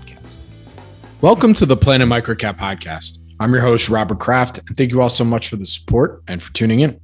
podcast. Welcome to the Planet Microcap podcast. I'm your host, Robert Kraft, and thank you all so much for the support and for tuning in.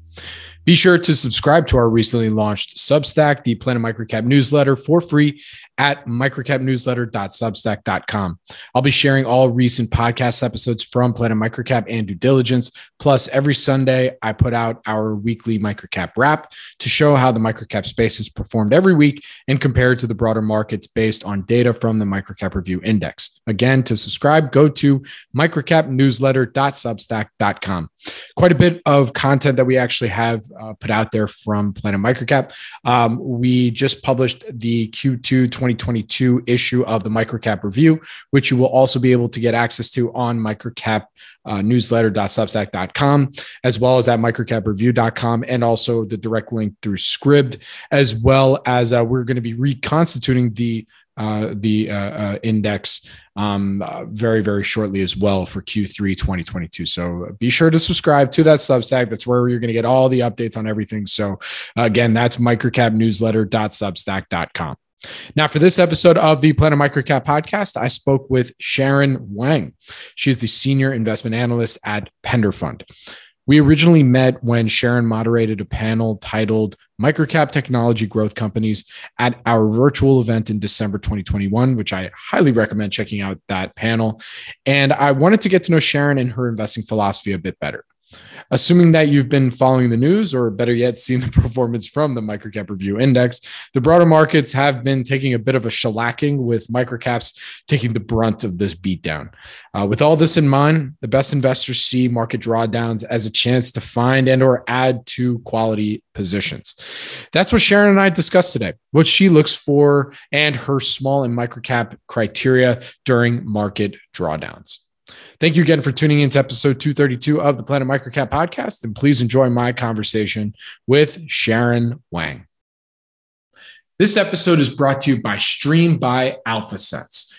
Be sure to subscribe to our recently launched Substack, the Planet Microcap newsletter, for free at microcapnewsletter.substack.com. I'll be sharing all recent podcast episodes from Planet Microcap and Due Diligence. Plus, every Sunday, I put out our weekly microcap wrap to show how the microcap space has performed every week and compared to the broader markets based on data from the Microcap Review Index. Again, to subscribe, go to microcapnewsletter.substack.com. Quite a bit of content that we actually have uh, put out there from Planet Microcap. Um, we just published the Q2 2022 issue of the Microcap Review, which you will also be able to get access to on microcap uh, newsletter.substack.com, as well as at microcapreview.com, and also the direct link through Scribd, as well as uh, we're going to be reconstituting the uh, the uh, uh, index um, uh, very, very shortly as well for Q3 2022. So be sure to subscribe to that Substack. That's where you're going to get all the updates on everything. So again, that's microcapnewsletter.substack.com. Now, for this episode of the Planet Microcap podcast, I spoke with Sharon Wang. She's the senior investment analyst at Pender Fund. We originally met when Sharon moderated a panel titled Microcap Technology Growth Companies at our virtual event in December 2021, which I highly recommend checking out that panel. And I wanted to get to know Sharon and her investing philosophy a bit better. Assuming that you've been following the news, or better yet, seen the performance from the Microcap Review Index, the broader markets have been taking a bit of a shellacking, with microcaps taking the brunt of this beatdown. Uh, with all this in mind, the best investors see market drawdowns as a chance to find and/or add to quality positions. That's what Sharon and I discussed today. What she looks for and her small and microcap criteria during market drawdowns. Thank you again for tuning in to episode 232 of the Planet Microcap podcast. And please enjoy my conversation with Sharon Wang. This episode is brought to you by Stream by AlphaSense.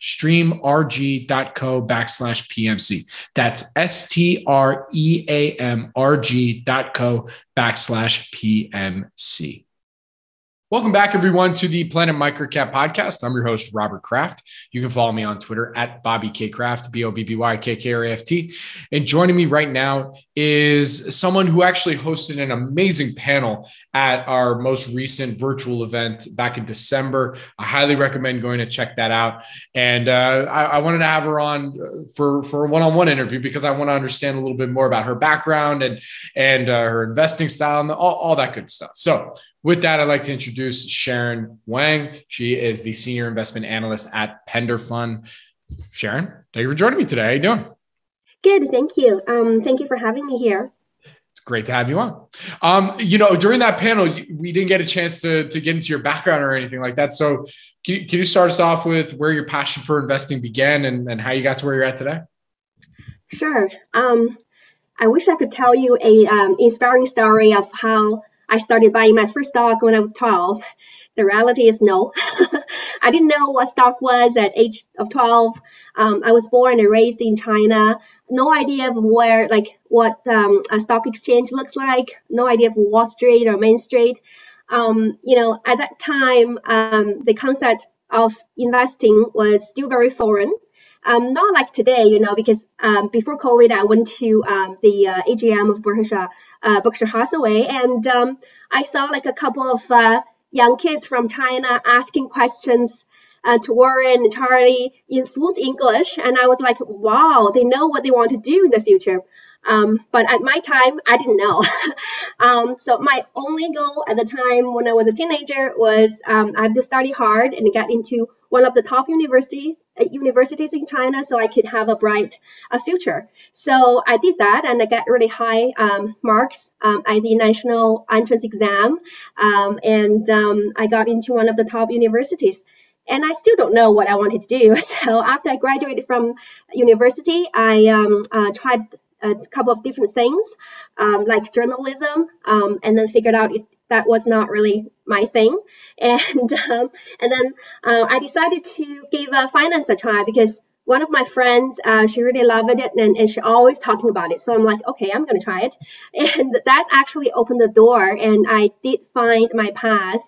www.streamrg.co backslash PMC. That's S T R E A M R G dot co backslash PMC. Welcome back, everyone, to the Planet Microcap podcast. I'm your host, Robert Kraft. You can follow me on Twitter at Bobby K Kraft, B O B B Y K K R A F T. And joining me right now is someone who actually hosted an amazing panel at our most recent virtual event back in December. I highly recommend going to check that out. And uh, I, I, wanted to have her on for, for a one on one interview because I want to understand a little bit more about her background and, and uh, her investing style and all, all that good stuff. So, With that, I'd like to introduce Sharon Wang. She is the senior investment analyst at Pender Fund. Sharon, thank you for joining me today. How you doing? Good, thank you. Um, thank you for having me here. It's great to have you on. Um, you know, during that panel, we didn't get a chance to, to get into your background or anything like that. So, can you, can you start us off with where your passion for investing began and, and how you got to where you're at today? Sure. Um, I wish I could tell you a um, inspiring story of how I started buying my first stock when I was 12. The reality is no. I didn't know what stock was at age of 12. Um, I was born and raised in China. No idea of where, like, what um, a stock exchange looks like. No idea of Wall Street or Main Street. Um, you know, at that time, um, the concept of investing was still very foreign. Um, not like today, you know, because um, before COVID, I went to um, the uh, AGM of Berkshire, uh, Berkshire Hathaway, and um, I saw like a couple of uh, young kids from China asking questions uh, to Warren and Charlie in fluent English, and I was like, wow, they know what they want to do in the future. Um, but at my time, I didn't know. um, so my only goal at the time when I was a teenager was um, I have to study hard and get into one of the top universities universities in China so I could have a bright uh, future. So I did that and I got really high um, marks um, at the national entrance exam um, and um, I got into one of the top universities. And I still don't know what I wanted to do. So after I graduated from university, I um, uh, tried a couple of different things, um, like journalism, and then figured out it, that was not really my thing. And um, and then uh, I decided to give uh, finance a try because one of my friends, uh, she really loved it and, and she always talking about it. So I'm like, okay, I'm gonna try it. And that actually opened the door, and I did find my path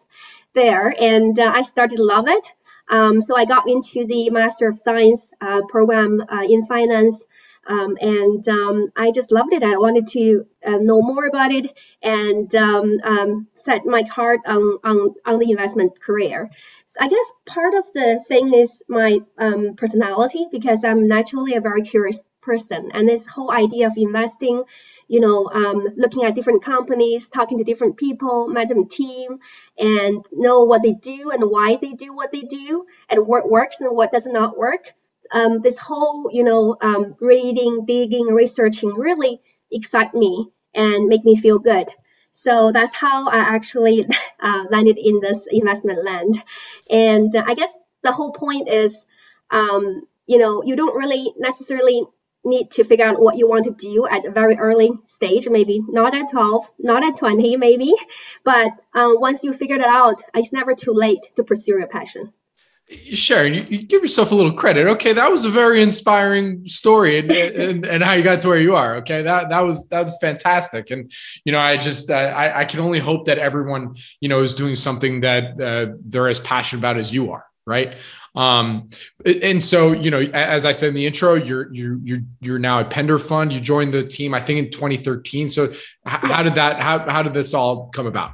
there, and uh, I started to love it. Um, so I got into the Master of Science uh, program uh, in finance um, and um, I just loved it. I wanted to uh, know more about it and um, um set my heart on, on, on the investment career. So I guess part of the thing is my um, personality because I'm naturally a very curious person. And this whole idea of investing, you know, um, looking at different companies, talking to different people, management team, and know what they do and why they do what they do and what works and what does not work um, this whole, you know, um, reading, digging, researching really excite me and make me feel good. So that's how I actually uh, landed in this investment land. And I guess the whole point is, um, you know, you don't really necessarily need to figure out what you want to do at a very early stage, maybe not at 12, not at 20, maybe. But uh, once you figure it out, it's never too late to pursue your passion. Sharon, you, you, give yourself a little credit. Okay, that was a very inspiring story, and, and, and how you got to where you are. Okay, that that was that was fantastic, and you know, I just uh, I I can only hope that everyone you know is doing something that uh, they're as passionate about as you are, right? Um, and so you know, as I said in the intro, you're you're you're you're now at Pender Fund. You joined the team, I think, in 2013. So, how did that how how did this all come about?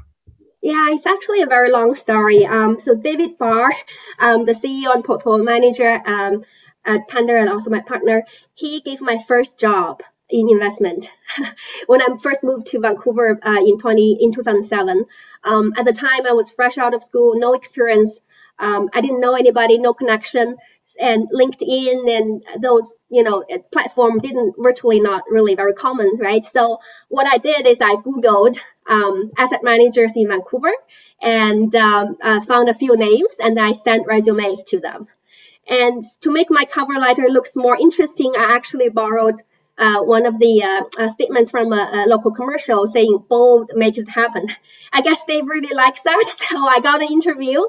Yeah, it's actually a very long story. Um, so David Barr, um, the CEO and portfolio manager um, at Pender and also my partner, he gave my first job in investment when I first moved to Vancouver uh, in 20 in 2007. Um, at the time, I was fresh out of school, no experience. Um, I didn't know anybody, no connection and LinkedIn and those, you know, platform didn't virtually not really very common, right? So what I did is I Googled um, asset managers in Vancouver and um, uh, found a few names and I sent resumes to them. And to make my cover letter looks more interesting, I actually borrowed uh, one of the uh, uh statements from a, a, local commercial saying bold makes it happen. I guess they really liked that, so I got an interview,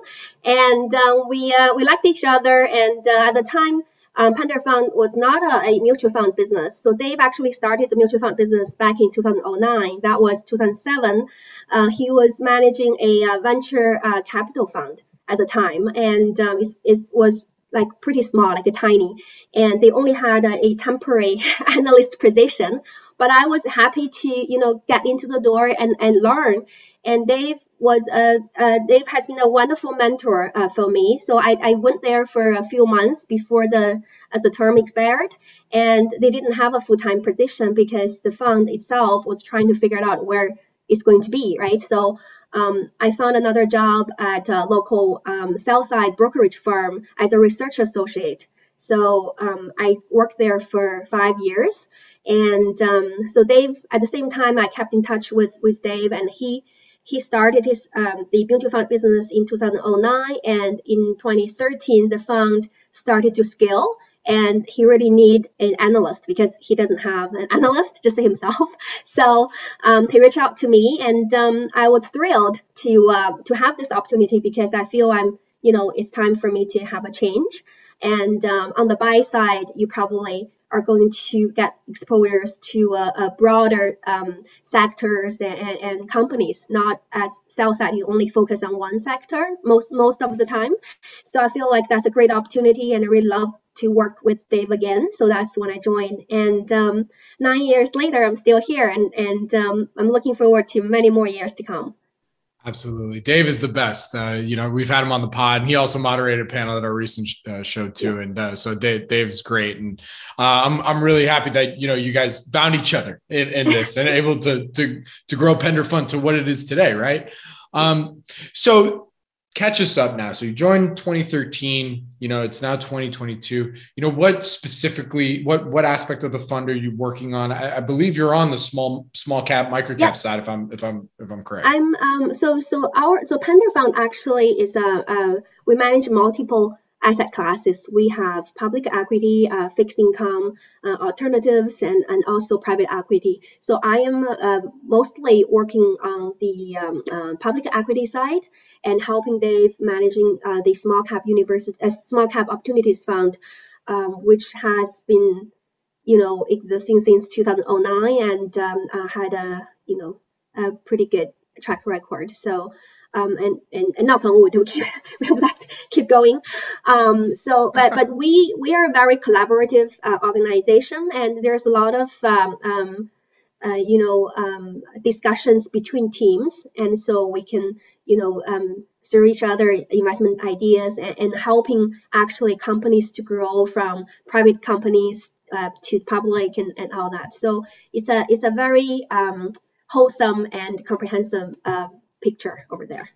and uh, we uh, we liked each other. And at the time, um, PenderFund was not a, a, mutual fund business, so Dave actually started the mutual fund business back in 2009. That was 2007. Uh, he was managing a uh, venture uh, capital fund at the time, and um, it, it was like pretty small, like a tiny, and they only had a, a temporary analyst position. But I was happy to, you know, get into the door and, and learn and Dave was a uh, Dave has been a wonderful mentor uh, for me. So I, I went there for a few months before the uh, the term expired, and they didn't have a full time position because the fund itself was trying to figure out where it's going to be, right? So um, I found another job at a local um, sell side brokerage firm as a research associate. So um, I worked there for five years. And um, so Dave, at the same time, I kept in touch with, with Dave, and he he started his um, the mutual fund business in 2009, and in 2013, the fund started to scale and he really need an analyst because he doesn't have an analyst just himself. So um, he reached out to me, and um, I was thrilled to uh, to have this opportunity because I feel I'm you know it's time for me to have a change. And um, on the buy side, you probably are going to get exposures to a, a broader um, sectors and, and, companies, not as sales side, you only focus on one sector most most of the time. So I feel like that's a great opportunity, and I really love to work with Dave again. So that's when I joined. And um, nine years later, I'm still here, and and um, I'm looking forward to many more years to come. Absolutely, Dave is the best. Uh, you know, we've had him on the pod, and he also moderated a panel at our recent uh, show too. Yeah. And uh, so Dave, Dave's great, and uh, I'm I'm really happy that you know you guys found each other in, in this and able to to to grow Pender Fund to what it is today, right? Um, so catch us up now. So you joined 2013, you know, it's now 2022. You know, what specifically, what what aspect of the fund are you working on? I, I believe you're on the small small cap micro cap yeah. side, if I'm if I'm if I'm correct. I'm um so so our so Pender Fund actually is a uh, we manage multiple asset classes. We have public equity, uh, fixed income, uh, alternatives, and, and also private equity. So I am uh, mostly working on the um, uh, public equity side and helping Dave managing uh, the small cap university, uh, small cap opportunities fund, um, which has been, you know, existing since 2009 and um, uh, had a, you know, a pretty good track record. So, um, and, and, and knock on wood, we keep, keep going. Um, so, but, but we, we are a very collaborative uh, organization and there's a lot of, um, um uh, you know, um, discussions between teams, and so we can, you know, um, share each other investment ideas and, and, helping actually companies to grow from private companies uh, to public and, and all that. So it's a it's a very um, wholesome and comprehensive uh, picture over there.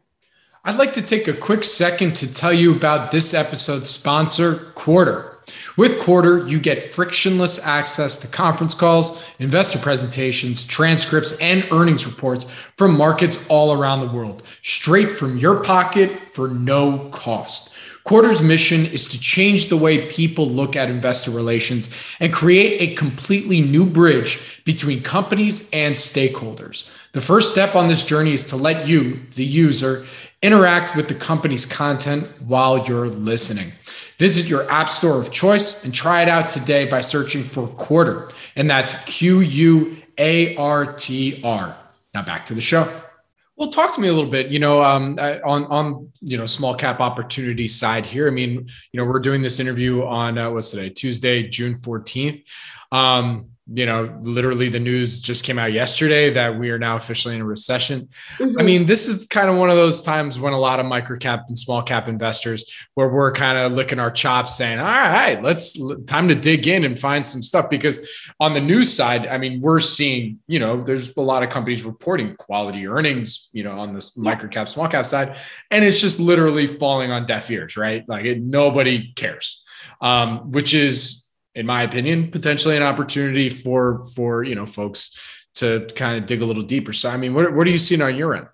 I'd like to take a quick second to tell you about this episode's sponsor, Quartr. With Quartr, you get frictionless access to conference calls, investor presentations, transcripts, and earnings reports from markets all around the world, straight from your pocket for no cost. Quartr's mission is to change the way people look at investor relations and create a completely new bridge between companies and stakeholders. The first step on this journey is to let you, the user, interact with the company's content while you're listening. Visit your app store of choice and try it out today by searching for Quartr. And that's Q U A R T R. Now back to the show. Well, talk to me a little bit, you know, um, on on you know small cap opportunity side here. I mean, you know, we're doing this interview on uh, what's today, Tuesday, June fourteenth. Um, you know, literally the news just came out yesterday that we are now officially in a recession. Mm-hmm. I mean, this is kind of one of those times when a lot of micro cap and small cap investors where we're kind of licking our chops saying, all right, let's time to dig in and find some stuff because on the news side, I mean, we're seeing, you know, there's a lot of companies reporting quality earnings, you know, on this yeah. micro cap, small cap side, and it's just literally falling on deaf ears, right? Like it, nobody cares. Um, which is in my opinion, potentially an opportunity for for you know folks to kind of dig a little deeper. So, I mean, what what are you seeing on your end?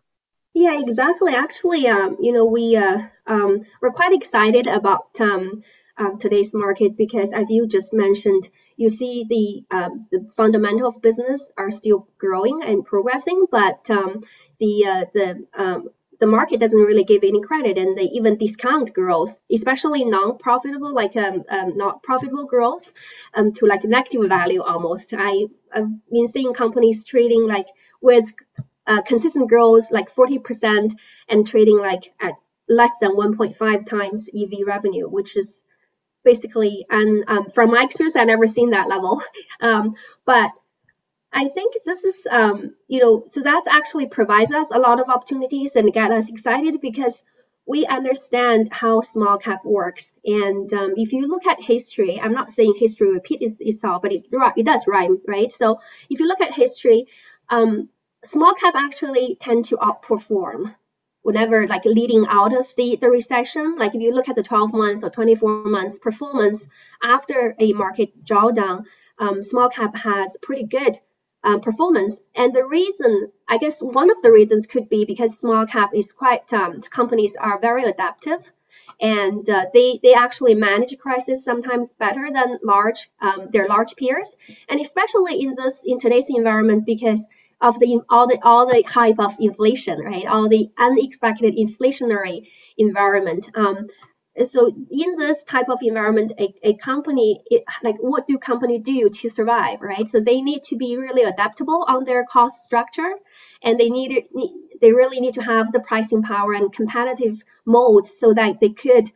Yeah, exactly. Actually, um, you know, we uh, um, we're quite excited about um, uh, today's market because, as you just mentioned, you see the uh, the fundamental of business are still growing and progressing, but um, the uh, the um, the market doesn't really give any credit and they even discount growth, especially non-profitable, like um, um, not profitable growth, um, to like negative value almost. I, I've been seeing companies trading like with uh, consistent growth, like 40% and trading like at less than 1.5 times EV revenue, which is basically, and um, from my experience, I've never seen that level. Um, but I think this is, um, you know, so that actually provides us a lot of opportunities and get us excited because we understand how small cap works. And um, if you look at history, I'm not saying history repeats itself, but it, it does rhyme, right? So if you look at history, um, small cap actually tend to outperform whenever like leading out of the, the recession. Like if you look at the 12 months or 24 months performance after a market drawdown, um, small cap has pretty good um, performance. And the reason, I guess, one of the reasons could be because small cap is quite um, companies are very adaptive, and uh, they they actually manage crisis sometimes better than large um, their large peers, and especially in this in today's environment because of the all the all the hype of inflation, right? All the unexpected inflationary environment. Um, so in this type of environment a, a company it, like what do company do to survive right? So they need to be really adaptable on their cost structure and they need, they really need to have the pricing power and competitive moats so that they could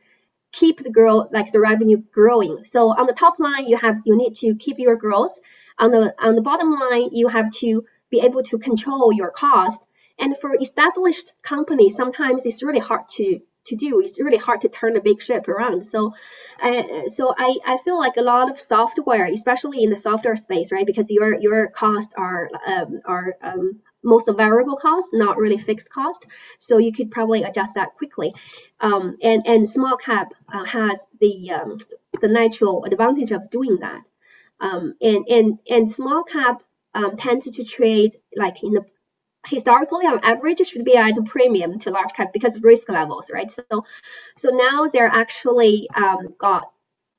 keep the grow like the revenue growing. So on the top line you have you need to keep your growth. On the on the bottom line you have to be able to control your cost. And for established companies sometimes it's really hard to to do. It's really hard to turn a big ship around. So, uh, so I, I feel like a lot of software, especially in the software space, right? Because your your costs are um, are um, most variable cost, not really fixed cost. So you could probably adjust that quickly. Um, and and small cap uh, has the um, the natural advantage of doing that. Um, and and and small cap um, tends to trade like in the historically on average it should be at a premium to large cap because of risk levels, right? So, so now they're actually um, got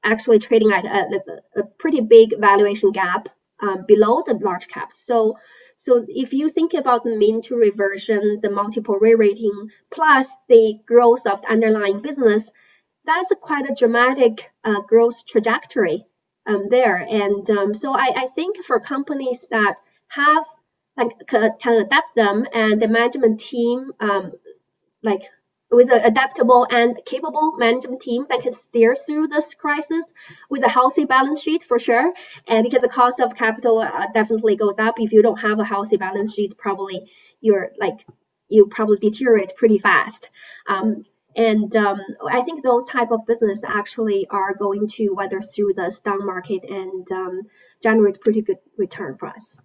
actually trading at a, a pretty big valuation gap um, below the large caps. So, so if you think about the mean to reversion, the multiple re-rating, plus the growth of the underlying business, that's a quite a dramatic uh, growth trajectory um, there. And um, so I, I think for companies that have can adapt them and the management team um, like with an adaptable and capable management team that can steer through this crisis with a healthy balance sheet for sure. And because the cost of capital uh, definitely goes up. If you don't have a healthy balance sheet probably you're like you probably deteriorate pretty fast. Um, and um, I think those type of business actually are going to weather through the stock market and um, generate pretty good return for us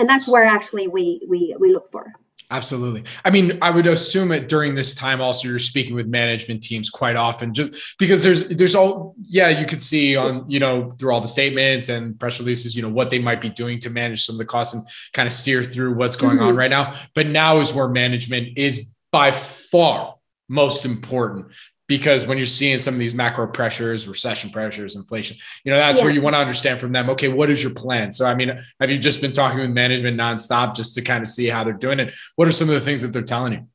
and that's where actually we we we look for Absolutely. I mean, I would assume it during this time also you're speaking with management teams quite often, just because there's there's all yeah, you could see on, you know, through all the statements and press releases, you know, what they might be doing to manage some of the costs and kind of steer through what's going mm-hmm. on right now. But now is where management is by far most important because when you're seeing some of these macro pressures, recession pressures, inflation, you know, that's yeah. where you want to understand from them, okay, what is your plan? So, I mean, have you just been talking with management nonstop just to kind of see how they're doing it? What are some of the things that they're telling you?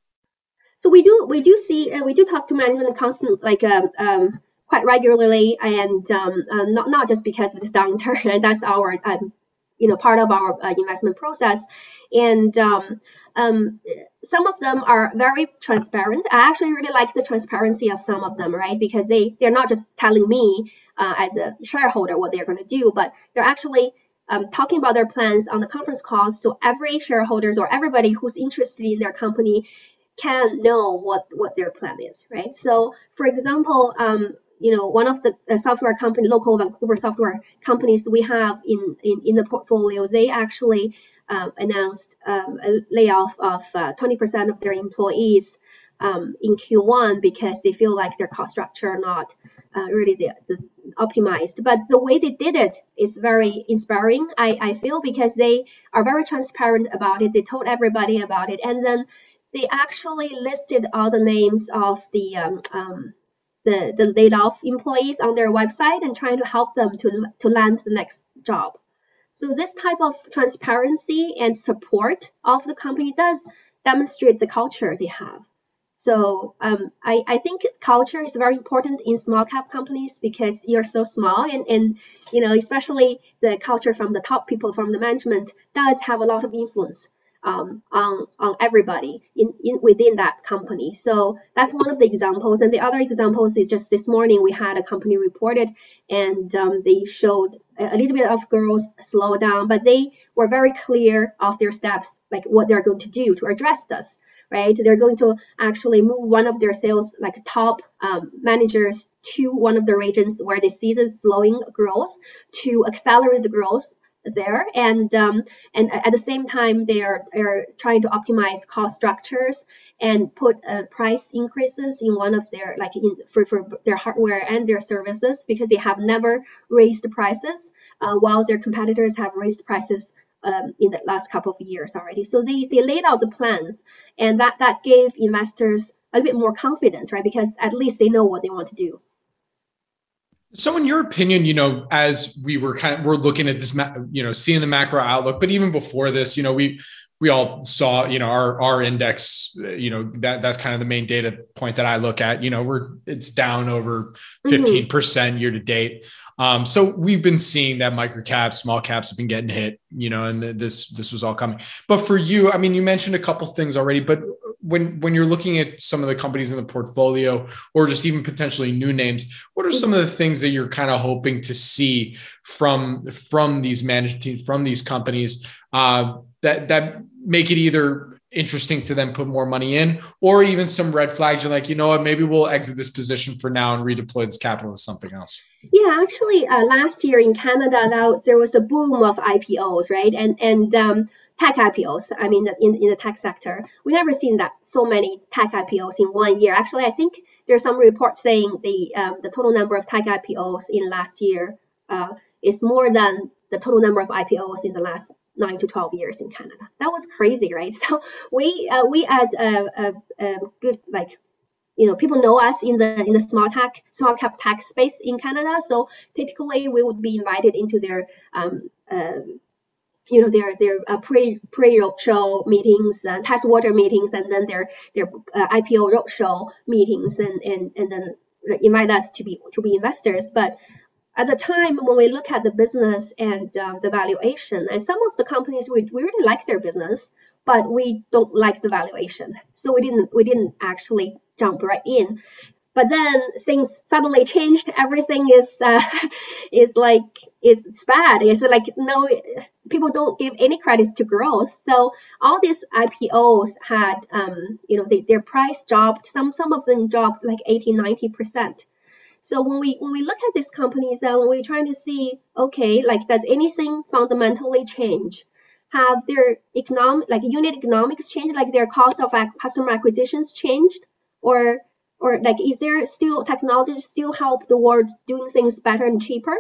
So we do, we do see, uh, we do talk to management constant, like, um, um, quite regularly and um, uh, not, not just because of this downturn, and that's our, um, you know, part of our uh, investment process. And, um, um, some of them are very transparent. I actually really like the transparency of some of them, right? Because they they're not just telling me uh, as a shareholder what they're going to do, but they're actually um, talking about their plans on the conference calls, so every shareholders or everybody who's interested in their company can know what what their plan is, right? So, for example, um, you know, one of the software company, local Vancouver software companies we have in in, in the portfolio, they actually um, announced um, a layoff of uh, 20% of their employees um, in Q1 because they feel like their cost structure are not uh, really the, the optimized. But the way they did it is very inspiring, I, I feel, because they are very transparent about it. They told everybody about it. And then they actually listed all the names of the um, um, the, the laid off employees on their website and trying to help them to, to land the next job. So this type of transparency and support of the company does demonstrate the culture they have. So um, I, I think culture is very important in small cap companies because you're so small and, and you know especially the culture from the top people from the management does have a lot of influence um, on on everybody in, in within that company. So that's one of the examples. And the other examples is just this morning we had a company reported, and um, they showed a little bit of growth slow down, but they were very clear of their steps, like what they're going to do to address this. Right, they're going to actually move one of their sales, like top um, managers, to one of the regions where they see the slowing growth to accelerate the growth there, and um, and at the same time they are are trying to optimize cost structures and put uh, price increases in one of their like in for, for their hardware and their services because they have never raised prices uh, while their competitors have raised prices um, in the last couple of years already. So they, they laid out the plans and that, that gave investors a bit more confidence, right? Because at least they know what they want to do. So, in your opinion, you know, as we were kind of we're looking at this, you know, seeing the macro outlook, but even before this, you know, we we all saw, you know, our our index, you know, that that's kind of the main data point that I look at. You know, we're it's down over mm-hmm. fifteen percent mm-hmm. year to date. Um, so we've been seeing that micro caps, small caps have been getting hit, you know, and this this was all coming. But for you, I mean, you mentioned a couple things already, but when when you're looking at some of the companies in the portfolio or just even potentially new names what are some of the things that you're kind of hoping to see from from these management teams from these companies uh, that that make it either interesting to then put more money in or even some red flags you're like you know what? Maybe we'll exit this position for now and redeploy this capital to something else. Yeah actually uh, last year in canada now there was a boom of ipos right? And and um, tech IPOs. I mean, in, in the tech sector, we never seen that so many tech IPOs in one year. Actually, I think there's some reports saying the um, the total number of tech IPOs in last year uh, is more than the total number of IPOs in the last nine to 12 years in Canada. That was crazy, right? So we uh, we as a, a, a, good like you know people know us in the in the small tech small cap tech space in Canada. So typically we would be invited into their um, uh, you know their their uh, pre pre roadshow meetings and test water meetings and then their their uh, IPO roadshow meetings and and and then invite us to be to be investors. But at the time when we look at the business and uh, the valuation and some of the companies we, we really like their business but we don't like the valuation. So we didn't we didn't actually jump right in but then things suddenly changed. Everything is uh, is like is bad. It's like no people don't give any credit to growth. So all these IPOs had um, you know they, their price dropped. Some some of them dropped like 80, 90 percent. So when we when we look at these companies and we're trying to see, okay, like does anything fundamentally change? Have their economic like unit economics changed? Like their cost of customer acquisitions changed? Or or like is there still technology still help the world doing things better and cheaper?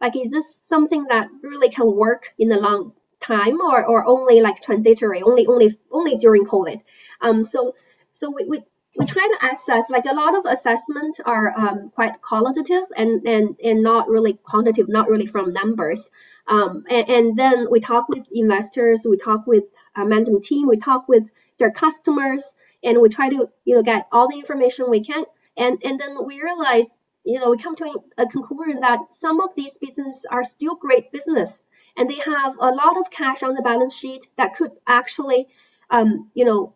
Like is this something that really can work in the long time or, or only like transitory only only only during covid? Um so so we, we we try to assess like a lot of assessments are um, quite qualitative and, and and not really quantitative not really from numbers. Um, and, and then we talk with investors we talk with a management team we talk with their customers and we try to you know get all the information we can. And and then we realize you know we come to a conclusion that some of these businesses are still great business and they have a lot of cash on the balance sheet that could actually um, you know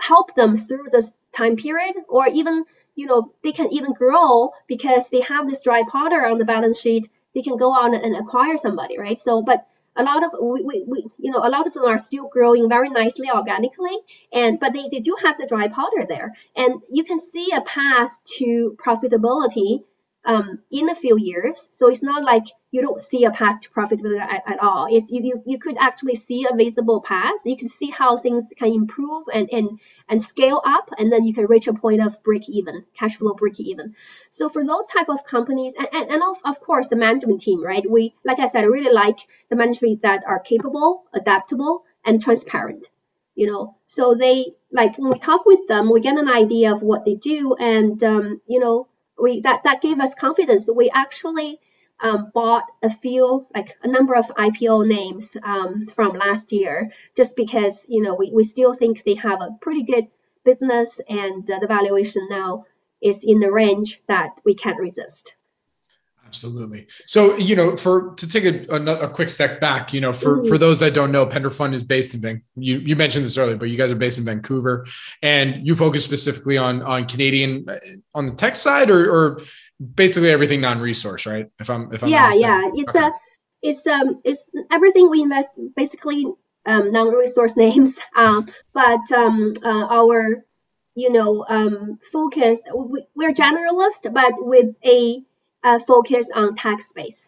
help them through this time period or even you know they can even grow because they have this dry powder on the balance sheet. They can go on and acquire somebody right? So but a lot of we, we, we, you know a lot of them are still growing very nicely organically and but they, they do have the dry powder there. And you can see a path to profitability um, in a few years. So it's not like you don't see a path to profitability at, at, all. It's you, you you could actually see a visible path. You can see how things can improve and and and scale up, and then you can reach a point of break even, cash flow break even. So for those type of companies, and, and, and of, of course the management team, right? We like I said, I really like the management that are capable, adaptable, and transparent. You know, so they like when we talk with them, we get an idea of what they do, and um, you know we that that gave us confidence. We actually um, bought a few, like a number of IPO names um, from last year, just because you know we, we still think they have a pretty good business and uh, the valuation now is in the range that we can't resist. Absolutely. So, you know, for to take a, a, a quick step back, you know, for mm-hmm. for those that don't know, PenderFund is based in Van. You you mentioned this earlier, but you guys are based in Vancouver, and you focus specifically on on Canadian uh, on the tech side, or, or basically everything non-resource, right? If I'm if I'm yeah yeah, it's okay. a it's um it's everything we invest basically um, non-resource names, um, but um, uh, our you know um, focus we, we're generalist, but with a uh, focus on tax space.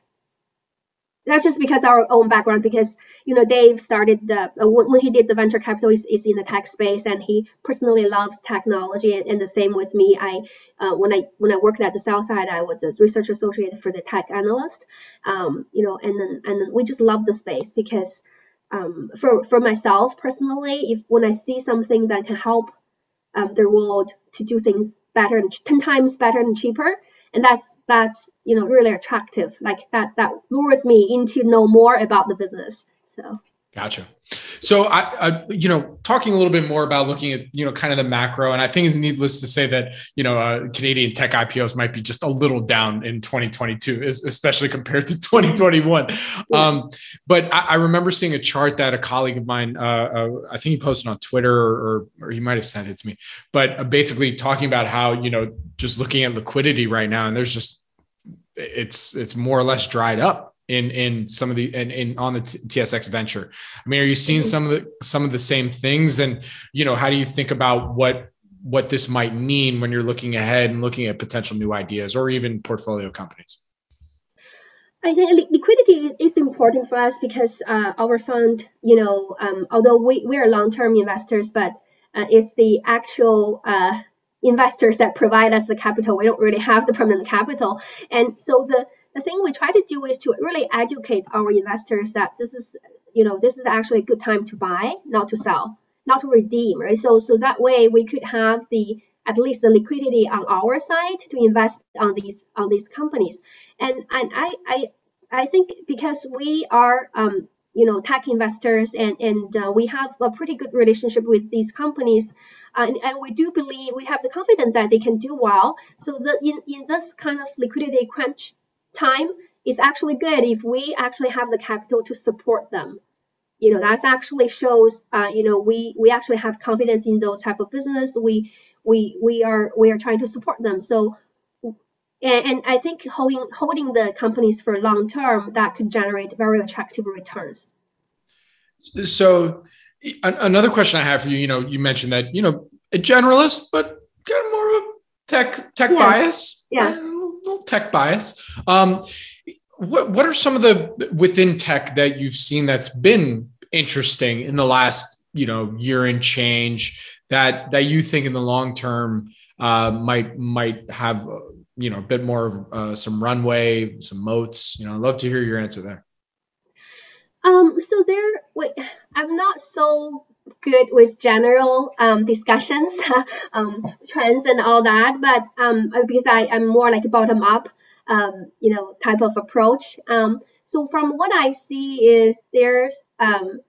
that's just because our own background because you know dave started uh, when he did the venture capital is, is in the tech space and he personally loves technology and, the same with me i uh, when i when i worked at the sell side i was a research associate for the tech analyst um, you know and then and then we just love the space because um, for for myself personally if when i see something that can help um, the world to do things better and 10 times better and cheaper and that's that's you know really attractive. Like that that lures me into know more about the business so Gotcha. So I, I, you know, talking a little bit more about looking at, you know, kind of the macro, and I think it's needless to say that, you know, uh, Canadian tech IPOs might be just a little down in 2022, especially compared to 2021. Um, but I, I, remember seeing a chart that a colleague of mine, uh, uh, I think he posted on Twitter or, or he might have sent it to me, but basically talking about how, you know, just looking at liquidity right now, and there's just, it's, it's more or less dried up in in some of the and in, in on the TSX venture. I mean, are you seeing mm-hmm. some of the some of the same things? And you know, how do you think about what what this might mean when you're looking ahead and looking at potential new ideas or even portfolio companies? I think liquidity is important for us because uh, our fund, you know, um, although we, we are long-term investors, but uh, it's the actual uh, investors that provide us the capital. We don't really have the permanent capital, and so the the thing we try to do is to really educate our investors that this is, you know, this is actually a good time to buy, not to sell, not to redeem, right? So, so that way we could have the at least the liquidity on our side to invest on these on these companies. And and I I I think because we are um, you know tech investors and and uh, we have a pretty good relationship with these companies uh, and, and, we do believe we have the confidence that they can do well so the, in, in this kind of liquidity crunch time is actually good if we actually have the capital to support them. You know, that actually shows, uh, you know, we we actually have confidence in those type of business. We we we are we are trying to support them. So, and, and I think holding holding the companies for long term that could generate very attractive returns. So, another question I have for you, you know, you mentioned that you know a generalist, but kind of more of a tech tech yeah. bias. Yeah little tech bias. Um, what what are some of the within tech that you've seen that's been interesting in the last you know year and change that that you think in the long term uh, might might have uh, you know a bit more of uh, some runway, some moats. You know, I'd love to hear your answer there. Um, so there, wait, I'm not so good with general um, discussions, um, trends and all that, but um, because I am more like bottom up, um, you know, type of approach. Um, so from what I see is there's, um,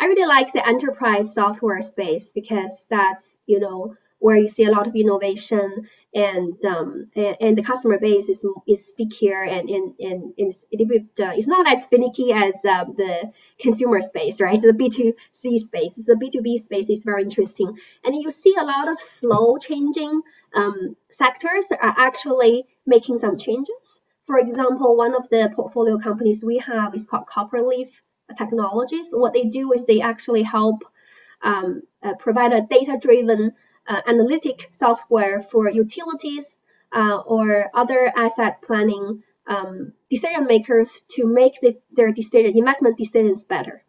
I really like the enterprise software space because that's, you know, where you see a lot of innovation and um, and, and, the customer base is is stickier and and, and, it's, uh, it's not as finicky as uh, the consumer space, right? The B2C space, the B2B space is very interesting, and you see a lot of slow changing um, sectors that are actually making some changes. For example, one of the portfolio companies we have is called Copperleaf Technologies. What they do is they actually help um, uh, provide a data-driven uh, analytic software for utilities uh, or other asset planning um, decision makers to make the, their decision, investment decisions better.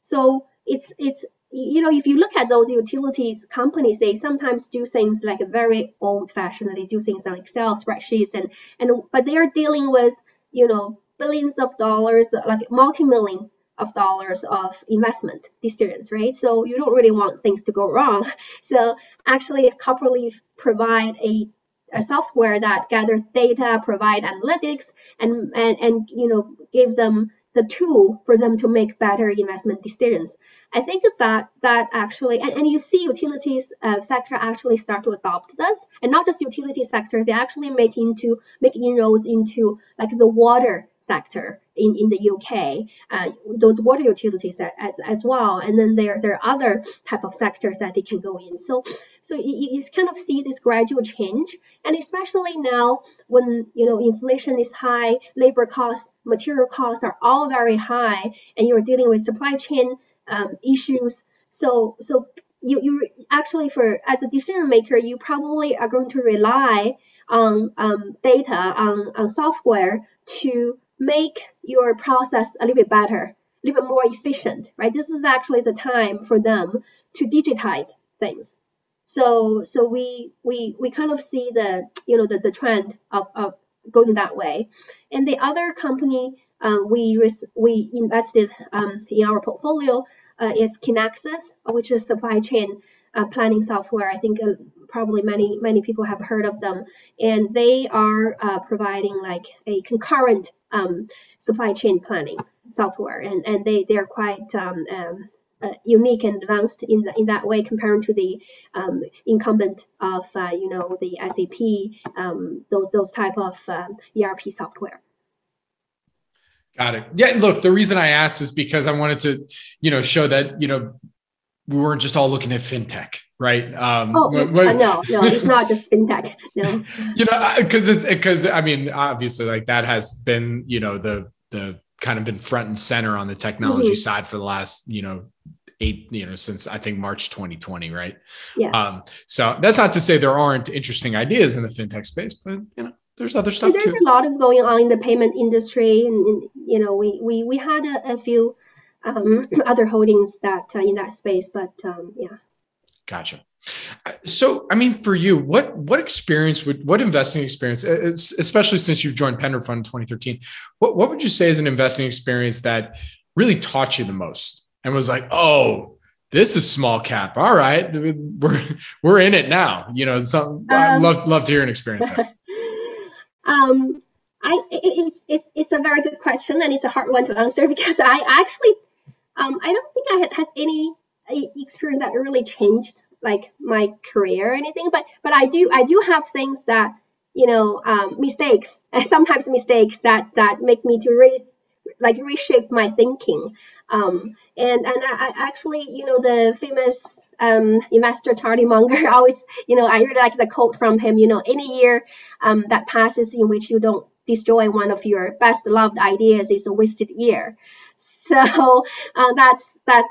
So it's it's you know if you look at those utilities companies, they sometimes do things like very old fashioned. They do things on Excel spreadsheets and and but they are dealing with you know billions of dollars, like multi million of dollars of investment decisions, right? So you don't really want things to go wrong. So actually, Copperleaf provide a, a software that gathers data, provide analytics, and, and and you know give them the tool for them to make better investment decisions. I think that that actually, and, and you see utilities uh, sector actually start to adopt this, and not just utility sector, they actually make into make inroads into like the water sector in, in the UK, uh, those water utilities as, as well. And then there, there are other type of sectors that they can go in. So, so you, you kind of see this gradual change. And especially now when, you know, inflation is high, labor costs, material costs are all very high, and you're dealing with supply chain um, issues. So, so you, you actually for as a decision maker, you probably are going to rely on um, data on, on software to make your process a little bit better, a little bit more efficient, right? This is actually the time for them to digitize things. So so we we we kind of see the you know the, the trend of, of going that way. And the other company um, we we invested um, in our portfolio uh, is Kinaxis, which is supply chain uh, planning software. I think uh, probably many many people have heard of them, and they are uh, providing like a concurrent um, supply chain planning software, and and they they are quite um, um, uh, unique and advanced in the, in that way compared to the um, incumbent of uh, you know the SAP um, those those type of um, ERP software. Got it. Yeah. Look, the reason I asked is because I wanted to, you know, show that you know we weren't just all looking at fintech, right? Um, oh no, no, it's not just fintech. No. you know, because it's because I mean, obviously, like that has been, you know, the the kind of been front and center on the technology mm-hmm. side for the last, you know, eight, you know, since I think March 2020, right? Yeah. Um, so that's not to say there aren't interesting ideas in the fintech space, but you know, there's other stuff and there's too. a lot of going on in the payment industry, and, and you know, we we we had a, a few um, other holdings that uh, in that space, but um, yeah. Gotcha. So, I mean, for you, what what experience would what investing experience, especially since you've joined PenderFund in 2013, what what would you say is an investing experience that really taught you the most and was like, oh, this is small cap. All right, we're we're in it now. You know, some um, I love love to hear an experience. um, I it's, it's it's a very good question and it's a hard one to answer because I actually um I don't think I had any experience that really changed like my career or anything, but but I do I do have things that you know um, mistakes and sometimes mistakes that that make me to re like reshape my thinking. Um, and and I, I actually you know the famous um, investor Charlie Munger always you know I really like the quote from him. You know any year um, that passes in which you don't destroy one of your best loved ideas is a wasted year. So uh, that's that's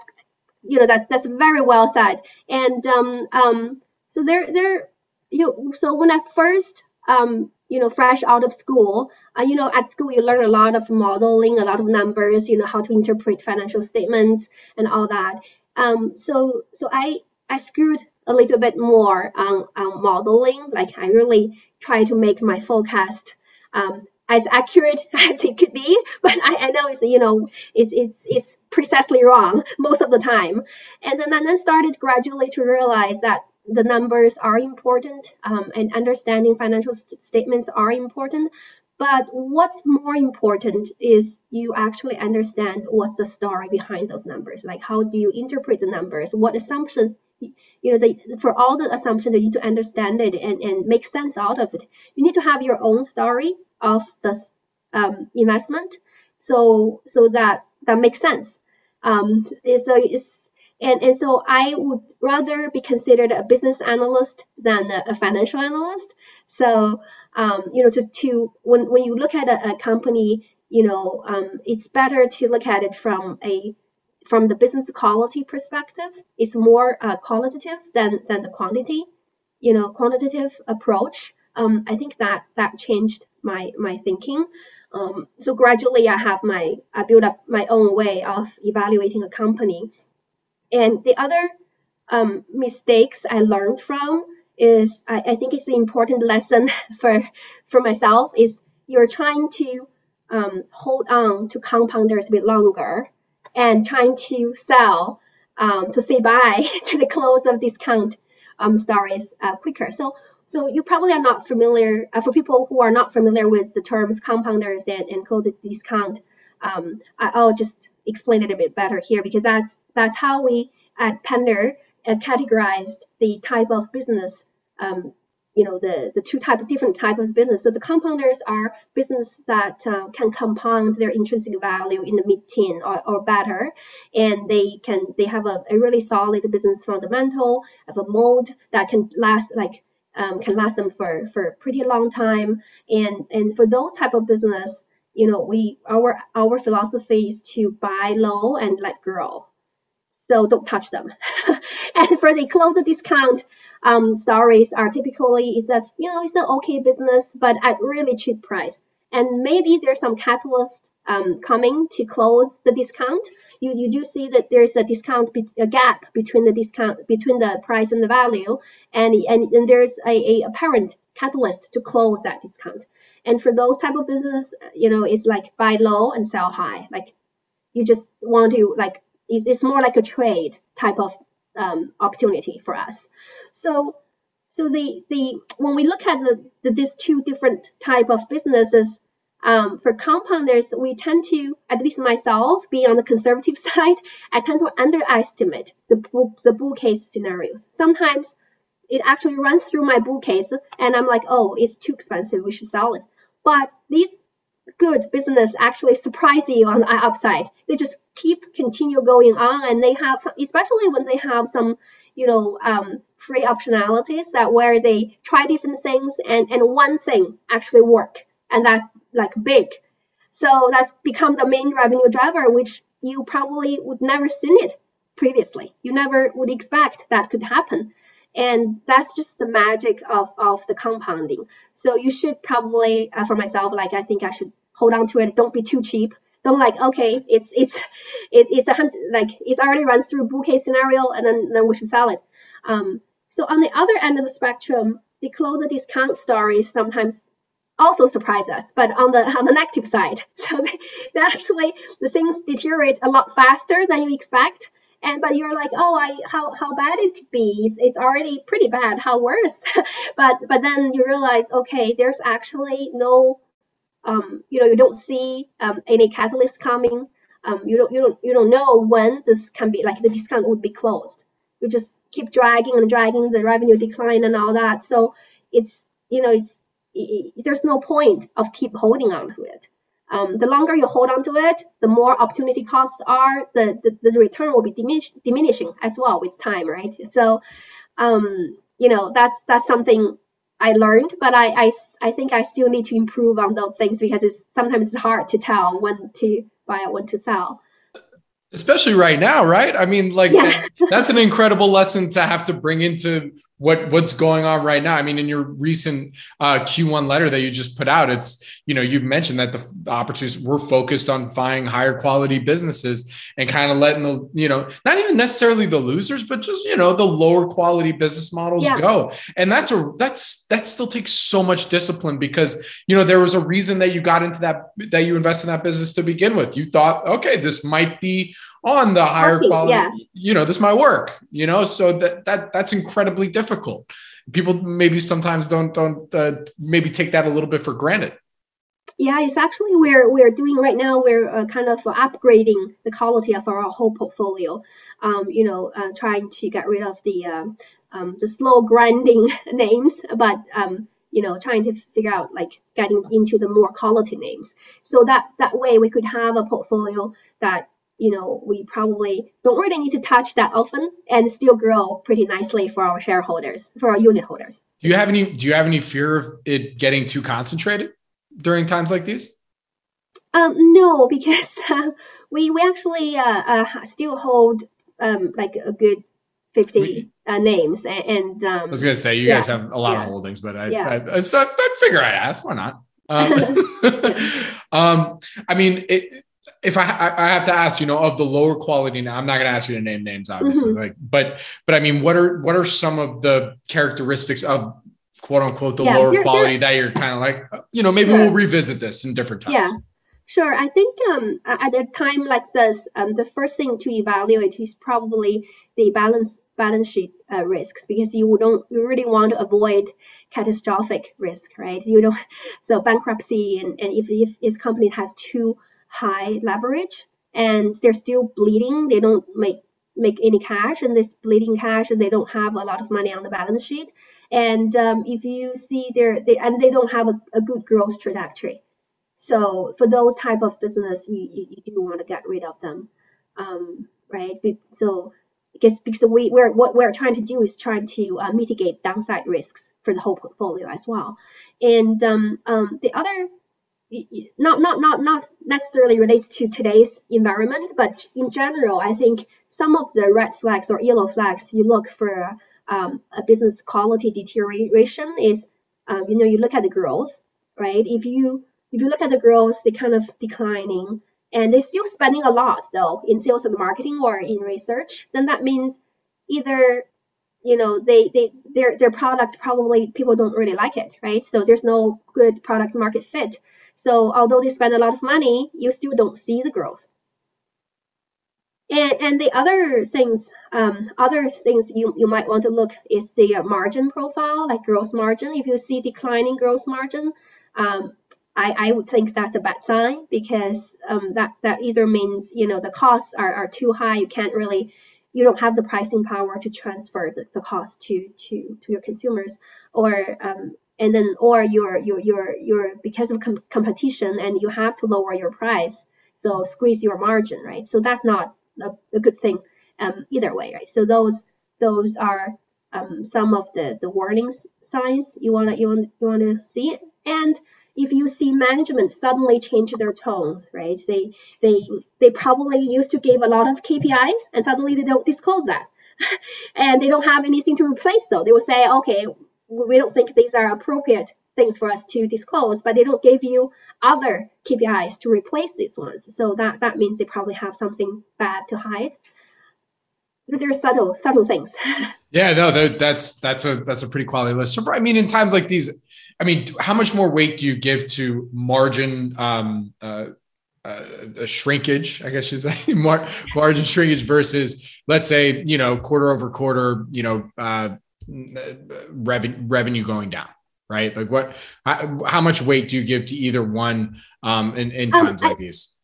you know that's that's very well said. And um, um, so there there you know, so when I first um, you know fresh out of school, uh, you know at school you learn a lot of modeling, a lot of numbers, you know how to interpret financial statements and all that. Um, so so I I screwed a little bit more on, on modeling. Like I really try to make my forecast um, as accurate as it could be. But I, I know it's you know it's it's it's precisely wrong most of the time. And then I then started gradually to realize that the numbers are important um, and understanding financial st- statements are important. But what's more important is you actually understand what's the story behind those numbers. Like how do you interpret the numbers? What assumptions, you know, the, for all the assumptions, you need to understand it and, and make sense out of it. You need to have your own story of the um, investment, so so that that makes sense. Um, so it's and, and so I would rather be considered a business analyst than a, a financial analyst. So um, you know, to to when when you look at a, a company, you know, um, it's better to look at it from a from the business quality perspective. It's more uh, qualitative than than the quantity. You know, quantitative approach. Um, I think that that changed my my thinking. Um, so gradually, I have my I build up my own way of evaluating a company. And the other um, mistakes I learned from is I, I, think it's an important lesson for for myself is you're trying to um, hold on to compounders a bit longer and trying to sell um, to say bye to the close of discount um, stories uh, quicker. So so you probably are not familiar, uh, for people who are not familiar with the terms compounders and, closed discount, um, I, will just explain it a bit better here because that's that's how we at Pender uh, categorized the type of business, um, you know, the, the two type different type of business. So the compounders are business that uh, can compound their intrinsic value in the mid-teen or, or better, and they can they have a, a really solid business fundamental, of a moat that can last like um, can last them for for a pretty long time. And and for those type of business, you know, we our our philosophy is to buy low and let grow. So don't touch them. and for the close discount um, stories are typically is that you know it's an okay business, but at really cheap price. and maybe there's some catalyst um, coming to close the discount. You, you do see that there's a discount, a gap between the discount, between the price and the value, and, and, and there's a, a apparent catalyst to close that discount. And for those type of business, you know, it's like buy low and sell high. Like you just want to like it's, it's more like a trade type of um, opportunity for us. So so the the when we look at the, the these two different type of businesses, um, for compounders, we tend to, at least myself, being on the conservative side, I tend to underestimate the the bull case scenarios. Sometimes it actually runs through my bull case, and I'm like, oh, it's too expensive, we should sell it. But these good business actually surprise you on the upside. They just keep continue going on, and they have, some, especially when they have some, you know, um, free optionalities that where they try different things, and and one thing actually work, and that's like big. So that's become the main revenue driver, which you probably would never seen it previously. You never would expect that could happen. And that's just the magic of, of the compounding. So you should probably, uh, for myself, like I think I should hold on to it. Don't be too cheap. Don't like, okay, it's it's it's it's a hundred like it's already runs through case scenario, and then then we should sell it. Um, so on the other end of the spectrum, the closer discount stories sometimes also surprise us, but on the on the negative side. So they, they actually the things deteriorate a lot faster than you expect. And but you're like, oh, I how how bad it could be. It's, it's already pretty bad. How worse? but but then you realize, okay, there's actually no, um, you know, you don't see um, any catalyst coming. Um, you don't you don't you don't know when this can be like the discount would be closed. You just keep dragging and dragging the revenue decline and all that. So it's you know it's there's no point of keep holding on to it. Um, the longer you hold on to it, the more opportunity costs are, the, the, the return will be diminish, diminishing as well with time, right? So, um, you know, that's that's something I learned, but I, I, I think I still need to improve on those things because it's sometimes it's hard to tell when to buy and when to sell especially right now right i mean like yeah. that's an incredible lesson to have to bring into what what's going on right now. I mean in your recent uh, q1 letter that you just put out it's you know you've mentioned that the, the opportunities we're focused on finding higher quality businesses and kind of letting the you know not even necessarily the losers but just you know the lower quality business models yeah. go. And that's a that's that still takes so much discipline because you know there was a reason that you got into that that you invested in that business to begin with. You thought okay this might be on the higher quality yeah. you know this my work you know? So that that that's incredibly difficult. People maybe sometimes don't don't uh, maybe take that a little bit for granted. Yeah it's actually we're we're doing right now we're uh, kind of upgrading the quality of our whole portfolio. Um, you know uh, trying to get rid of the uh, um, the slow grinding names but um, you know trying to figure out like getting into the more quality names. So that that way we could have a portfolio that you know, we probably don't really need to touch that often and still grow pretty nicely for our shareholders, for our unit holders. Do you have any do you have any fear of it getting too concentrated during times like these? Um, no, because uh, we we actually uh, uh, still hold um, like a good 50 uh, names and, and um, I was gonna say you yeah, guys have a lot yeah. of holdings, but I, yeah. I, I, I, I figure I'd ask. Why not? Um, um, I mean, it, if I I have to ask, you know, of the lower quality now, I'm not going to ask you to name names, obviously. Mm-hmm. Like, but but I mean, what are what are some of the characteristics of quote unquote the yeah, lower you're, quality you're, that you're kind of like, you know, maybe sure. we'll revisit this in different times. Yeah, sure. I think um, at a time like this, um, the first thing to evaluate is probably the balance balance sheet uh, risks because you don't you really want to avoid catastrophic risk, right? You don't so bankruptcy and, and if if this company has too high leverage and they're still bleeding. They don't make make any cash and they're bleeding cash and they don't have a lot of money on the balance sheet. And um, if you see their they and they don't have a, a, good growth trajectory. So for those type of business, you, you, you do want to get rid of them, um, right? So because because we we're what we're trying to do is trying to uh, mitigate downside risks for the whole portfolio as well. And um, um, the other not not not not necessarily relates to today's environment, but in general, I think some of the red flags or yellow flags you look for um, a business quality deterioration is, um, you know, you look at the growth, right? If you if you look at the growth, they kind of declining, and they're still spending a lot though in sales and marketing or in research. Then that means either you know they they their their product probably people don't really like it, right? So there's no good product market fit. So although they spend a lot of money, you still don't see the growth. And, and the other things, um, other things you, you might want to look is the margin profile, like gross margin. If you see declining gross margin, um, I, I would think that's a bad sign because um, that, that either means, you know, the costs are, are too high. You can't really, you don't have the pricing power to transfer the, the cost to, to, to your consumers or, um, and then, or you're, you're, you're, you're because of com competition and you have to lower your price. So squeeze your margin, right? So that's not a, a good thing um, either way, right? So those those are um, some of the the warning signs you wanna you want you wanna see. And if you see management suddenly change their tones, right? They they they probably used to give a lot of KPIs and suddenly they don't disclose that. and they don't have anything to replace those. They will say, okay, we don't think these are appropriate things for us to disclose, but they don't give you other KPIs to replace these ones. So that, that means they probably have something bad to hide. But there's subtle subtle things. yeah, no, that's that's a that's a pretty quality list. So, I mean, in times like these, I mean, how much more weight do you give to margin um, uh, uh, shrinkage? I guess you say Mar- margin shrinkage versus, let's say, you know, quarter over quarter, you know, uh, revenue revenue going down right? Like what, how, how much weight do you give to either one um, in, in um, times um, like I, these?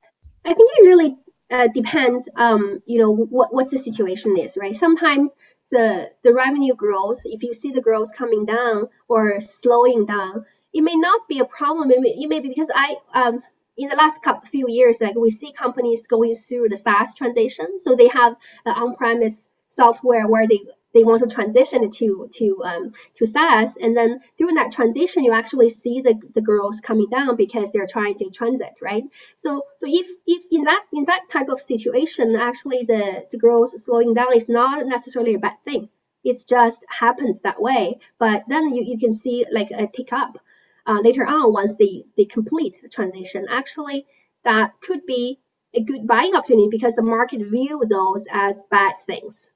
I think it really uh, depends, um, you know, what, what's the situation is, right? Sometimes the, the revenue growth, if you see the growth coming down or slowing down, it may not be a problem. It may, it may be because I, um, in the last couple few years, like we see companies going through the SaaS transition. So they have on-premise software where they they want to transition to to um, to SaaS, and then during that transition, you actually see the, the growth coming down because they're trying to transit, right? So so if if in that in that type of situation, actually the the growth slowing down is not necessarily a bad thing. It just happens that way, but then you, you can see like a tick up uh, later on once they they complete the transition. Actually, that could be a good buying opportunity because the market view those as bad things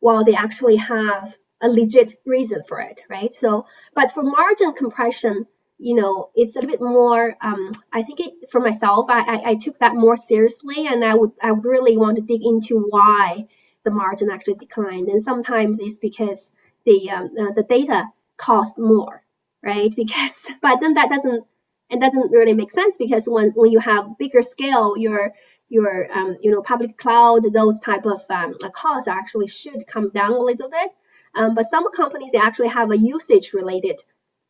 while they actually have a legit reason for it, right? So, but for margin compression, you know, it's a little bit more. Um, I think it, for myself, I, I, I took that more seriously, and I would I really want to dig into why the margin actually declined. And sometimes it's because the um, uh, the data cost more, right? Because but then that doesn't and doesn't really make sense because when when you have bigger scale, your your um, you know public cloud those type of um, costs actually should come down a little bit. Um, but some companies they actually have a usage related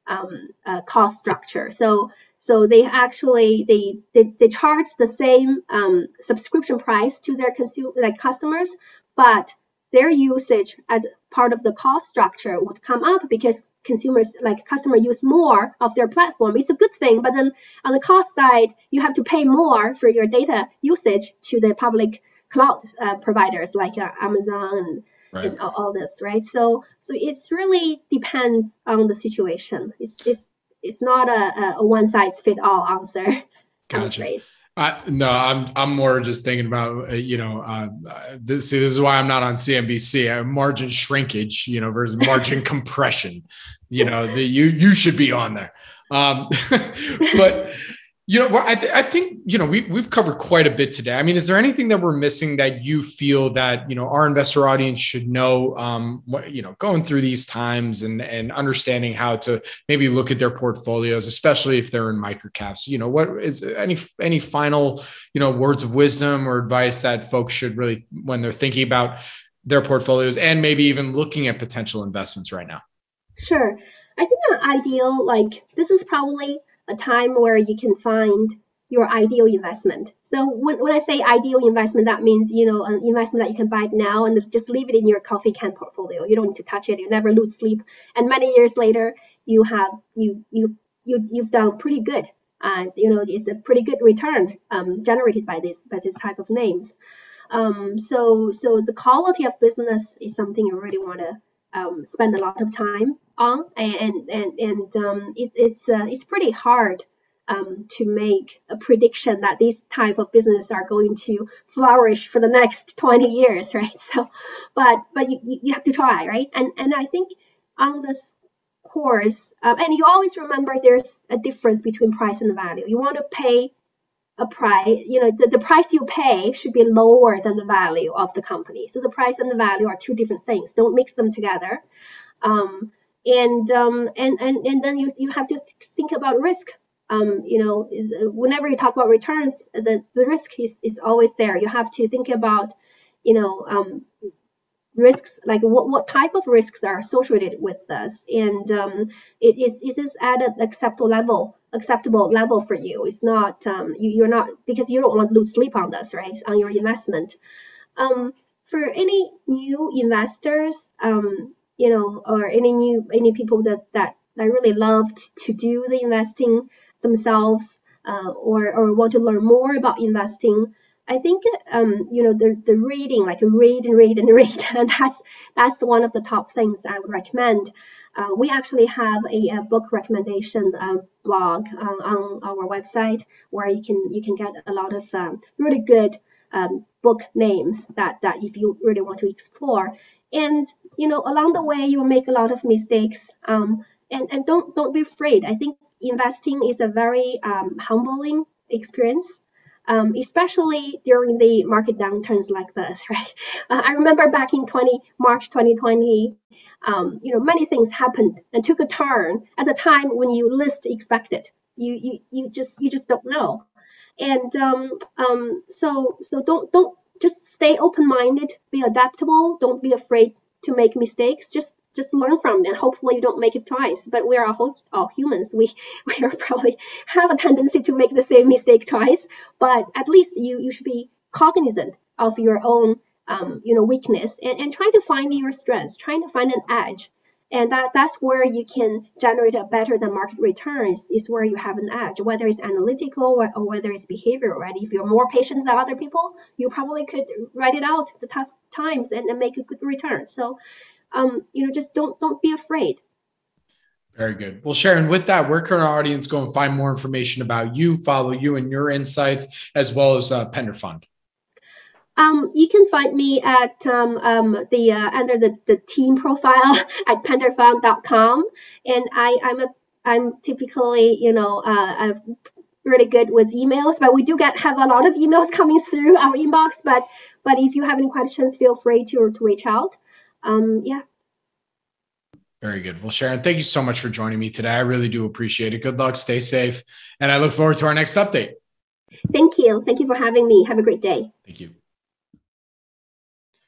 um, uh, cost structure. So so they actually they they, they charge the same um, subscription price to their consumer like customers but their usage as part of the cost structure would come up because consumers like customer use more of their platform it's a good thing but then on the cost side you have to pay more for your data usage to the public cloud uh, providers like uh, amazon and, right. and all, all, this right so so it's really depends on the situation it's it's, it's not a, a one size fit all answer gotcha. I, no, I'm I'm more just thinking about uh, you know uh, this. See, this is why I'm not on CNBC. Uh, margin shrinkage, you know, versus margin compression. You know, the, you you should be on there. Um, but you know, I, th- I think you know we we've covered quite a bit today. I mean, is there anything that we're missing that you feel that you know our investor audience should know? Um, what, you know, going through these times and and understanding how to maybe look at their portfolios, especially if they're in microcaps. You know, what is any any final you know words of wisdom or advice that folks should really when they're thinking about their portfolios and maybe even looking at potential investments right now? Sure, I think the ideal like this is probably a time where you can find your ideal investment. So when, when I say ideal investment, that means you know an investment that you can buy now and just leave it in your coffee can portfolio. You don't need to touch it. You never lose sleep. And many years later, you have you you you you've done pretty good. Uh, you know, it's a pretty good return um, generated by this by this type of names. Um, so so the quality of business is something you really want to um, spend a lot of time on, and and and um, it, it's uh, it's pretty hard um, to make a prediction that these type of business are going to flourish for the next 20 years, right? So, but but you, you have to try, right? And and I think on this course, um, and you always remember there's a difference between price and value. You want to pay a price, you know, the, the price you pay should be lower than the value of the company. So the price and the value are two different things. Don't mix them together. Um, and um, and and and then you you have to think about risk. Um, you know, whenever you talk about returns, the the risk is is always there. You have to think about, you know, um, risks like what, what type of risks are associated with this and um, it is is this at an acceptable level acceptable level for you it's not um, you, you're not because you don't want to lose sleep on this right on your investment um, for any new investors um, you know or any new any people that that that really loved to do the investing themselves uh, or or want to learn more about investing I think um, you know the the reading, like read and read and read, and that's that's one of the top things I would recommend. Uh, we actually have a, a book recommendation uh, blog uh, on our website where you can you can get a lot of um, really good um, book names that that if you really want to explore. And you know along the way you will make a lot of mistakes. Um, and and don't don't be afraid. I think investing is a very um, humbling experience um, especially during the market downturns like this, right? Uh, I remember back in 20 March 2020, um, you know, many things happened and took a turn at the time when you least expected. You you you just you just don't know, and um, um, so so don't don't just stay open-minded, be adaptable, don't be afraid to make mistakes. Just just learn from and hopefully you don't make it twice but we are all, all humans. We we are probably have a tendency to make the same mistake twice but at least you you should be cognizant of your own um, you know weakness and, and trying to find your strengths trying to find an edge. And that, that's where you can generate a better than market returns is where you have an edge. Whether it's analytical or, or whether it's behavioral right if you're more patient than other people you probably could write it out the tough times and, and make a good return. So um, you know, just don't don't be afraid. Very good. Well, Sharon, with that, where can our audience go and find more information about you, follow you and your insights, as well as uh, Pender Fund? Um, you can find me at um, um, the uh, under the, the team profile at penderfund.com, and I, I'm a I'm typically you know uh, really good with emails, but we do get have a lot of emails coming through our inbox. But but if you have any questions, feel free to to reach out um, yeah. Very good. Well, Sharon, thank you so much for joining me today. I really do appreciate it. Good luck, stay safe, and I look forward to our next update. Thank you. Thank you for having me. Have a great day. Thank you.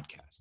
podcast.